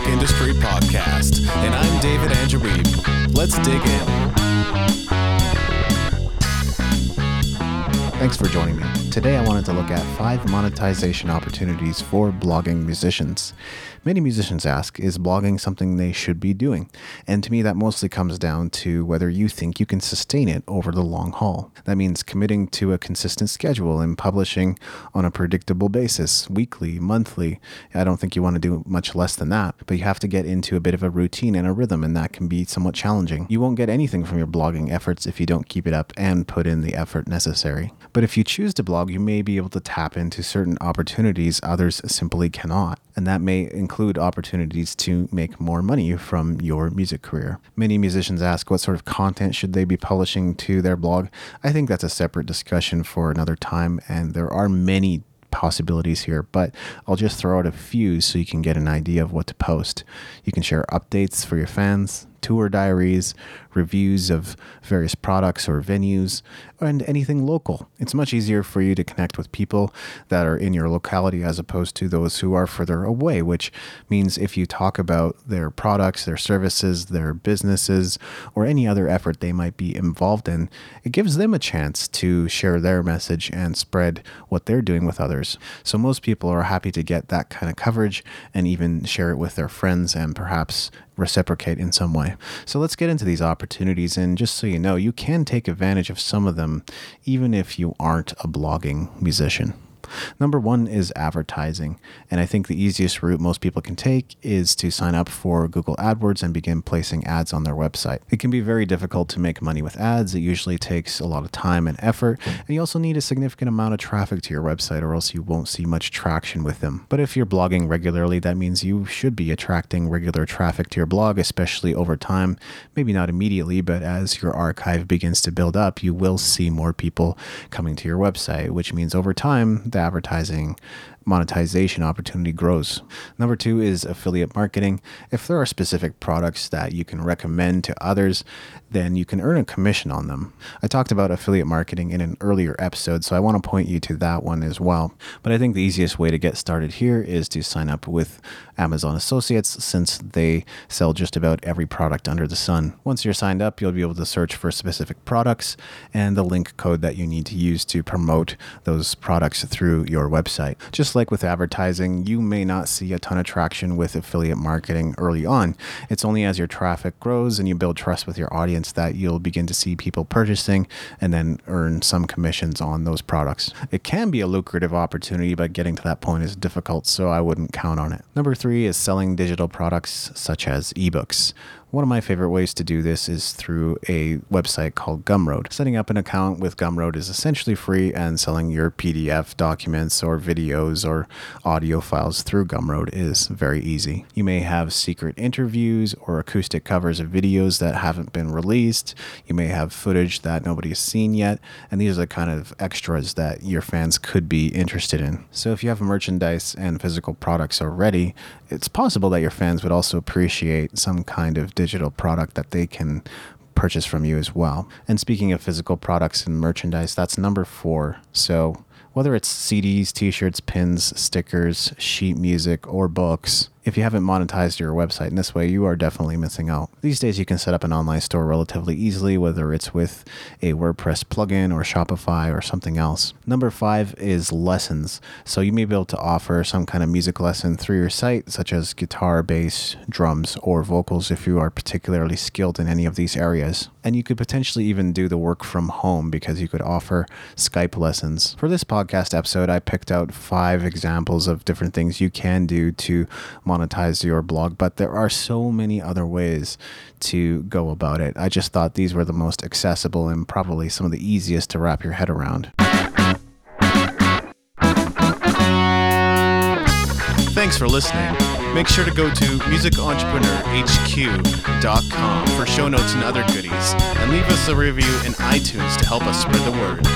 Music Industry Podcast, and I'm David Andrew Let's dig in. Thanks for joining me. Today I wanted to look at five monetization opportunities for blogging musicians. Many musicians ask, is blogging something they should be doing? And to me, that mostly comes down to whether you think you can sustain it over the long haul. That means committing to a consistent schedule and publishing on a predictable basis, weekly, monthly. I don't think you want to do much less than that, but you have to get into a bit of a routine and a rhythm, and that can be somewhat challenging. You won't get anything from your blogging efforts if you don't keep it up and put in the effort necessary. But if you choose to blog, you may be able to tap into certain opportunities others simply cannot and that may include opportunities to make more money from your music career. Many musicians ask what sort of content should they be publishing to their blog. I think that's a separate discussion for another time, and there are many possibilities here, but I'll just throw out a few so you can get an idea of what to post. You can share updates for your fans, tour diaries, reviews of various products or venues, and anything local. It's much easier for you to connect with people that are in your locality as opposed to those who are further away, which means if you talk about their products, their services, their businesses, or any other effort they might be involved in, it gives them a chance to share their message and spread what they're doing with others. So most people are happy to get that kind of coverage and even share it with their friends and perhaps reciprocate in some way. So let's get into these opportunities. And just so you know, you can take advantage of some of them even if you aren't a blogging musician. Number one is advertising. And I think the easiest route most people can take is to sign up for Google AdWords and begin placing ads on their website. It can be very difficult to make money with ads. It usually takes a lot of time and effort. And you also need a significant amount of traffic to your website, or else you won't see much traction with them. But if you're blogging regularly, that means you should be attracting regular traffic to your blog, especially over time. Maybe not immediately, but as your archive begins to build up, you will see more people coming to your website, which means over time, that advertising monetization opportunity grows. Number two is affiliate marketing. If there are specific products that you can recommend to others, then you can earn a commission on them. I talked about affiliate marketing in an earlier episode, so I want to point you to that one as well. But I think the easiest way to get started here is to sign up with Amazon Associates since they sell just about every product under the sun. Once you're signed up, you'll be able to search for specific products and the link code that you need to use to promote those products through your website. Just like with advertising, you may not see a ton of traction with affiliate marketing early on. It's only as your traffic grows and you build trust with your audience that you'll begin to see people purchasing and then earn some commissions on those products. It can be a lucrative opportunity, but getting to that point is difficult, so I wouldn't count on it. Number three is selling digital products such as ebooks. One of my favorite ways to do this is through a website called Gumroad. Setting up an account with Gumroad is essentially free, and selling your PDF documents or videos or audio files through Gumroad is very easy. You may have secret interviews or acoustic covers of videos that haven't been released. You may have footage that nobody has seen yet, and these are the kind of extras that your fans could be interested in. So if you have merchandise and physical products already, it's possible that your fans would also appreciate some kind of digital product that they can purchase from you as well. And speaking of physical products and merchandise, that's number four. So whether it's CDs, t shirts, pins, stickers, sheet music, or books, if you haven't monetized your website in this way, you are definitely missing out. These days, you can set up an online store relatively easily, whether it's with a WordPress plugin or Shopify or something else. Number five is lessons. So you may be able to offer some kind of music lesson through your site, such as guitar, bass, drums, or vocals if you are particularly skilled in any of these areas. And you could potentially even do the work from home because you could offer Skype lessons. For this podcast episode, I picked out five examples of different things you can do to monetize your blog, but there are so many other ways to go about it. I just thought these were the most accessible and probably some of the easiest to wrap your head around. Thanks for listening. Make sure to go to musicentrepreneur.hq.com for show notes and other goodies, and leave us a review in iTunes to help us spread the word.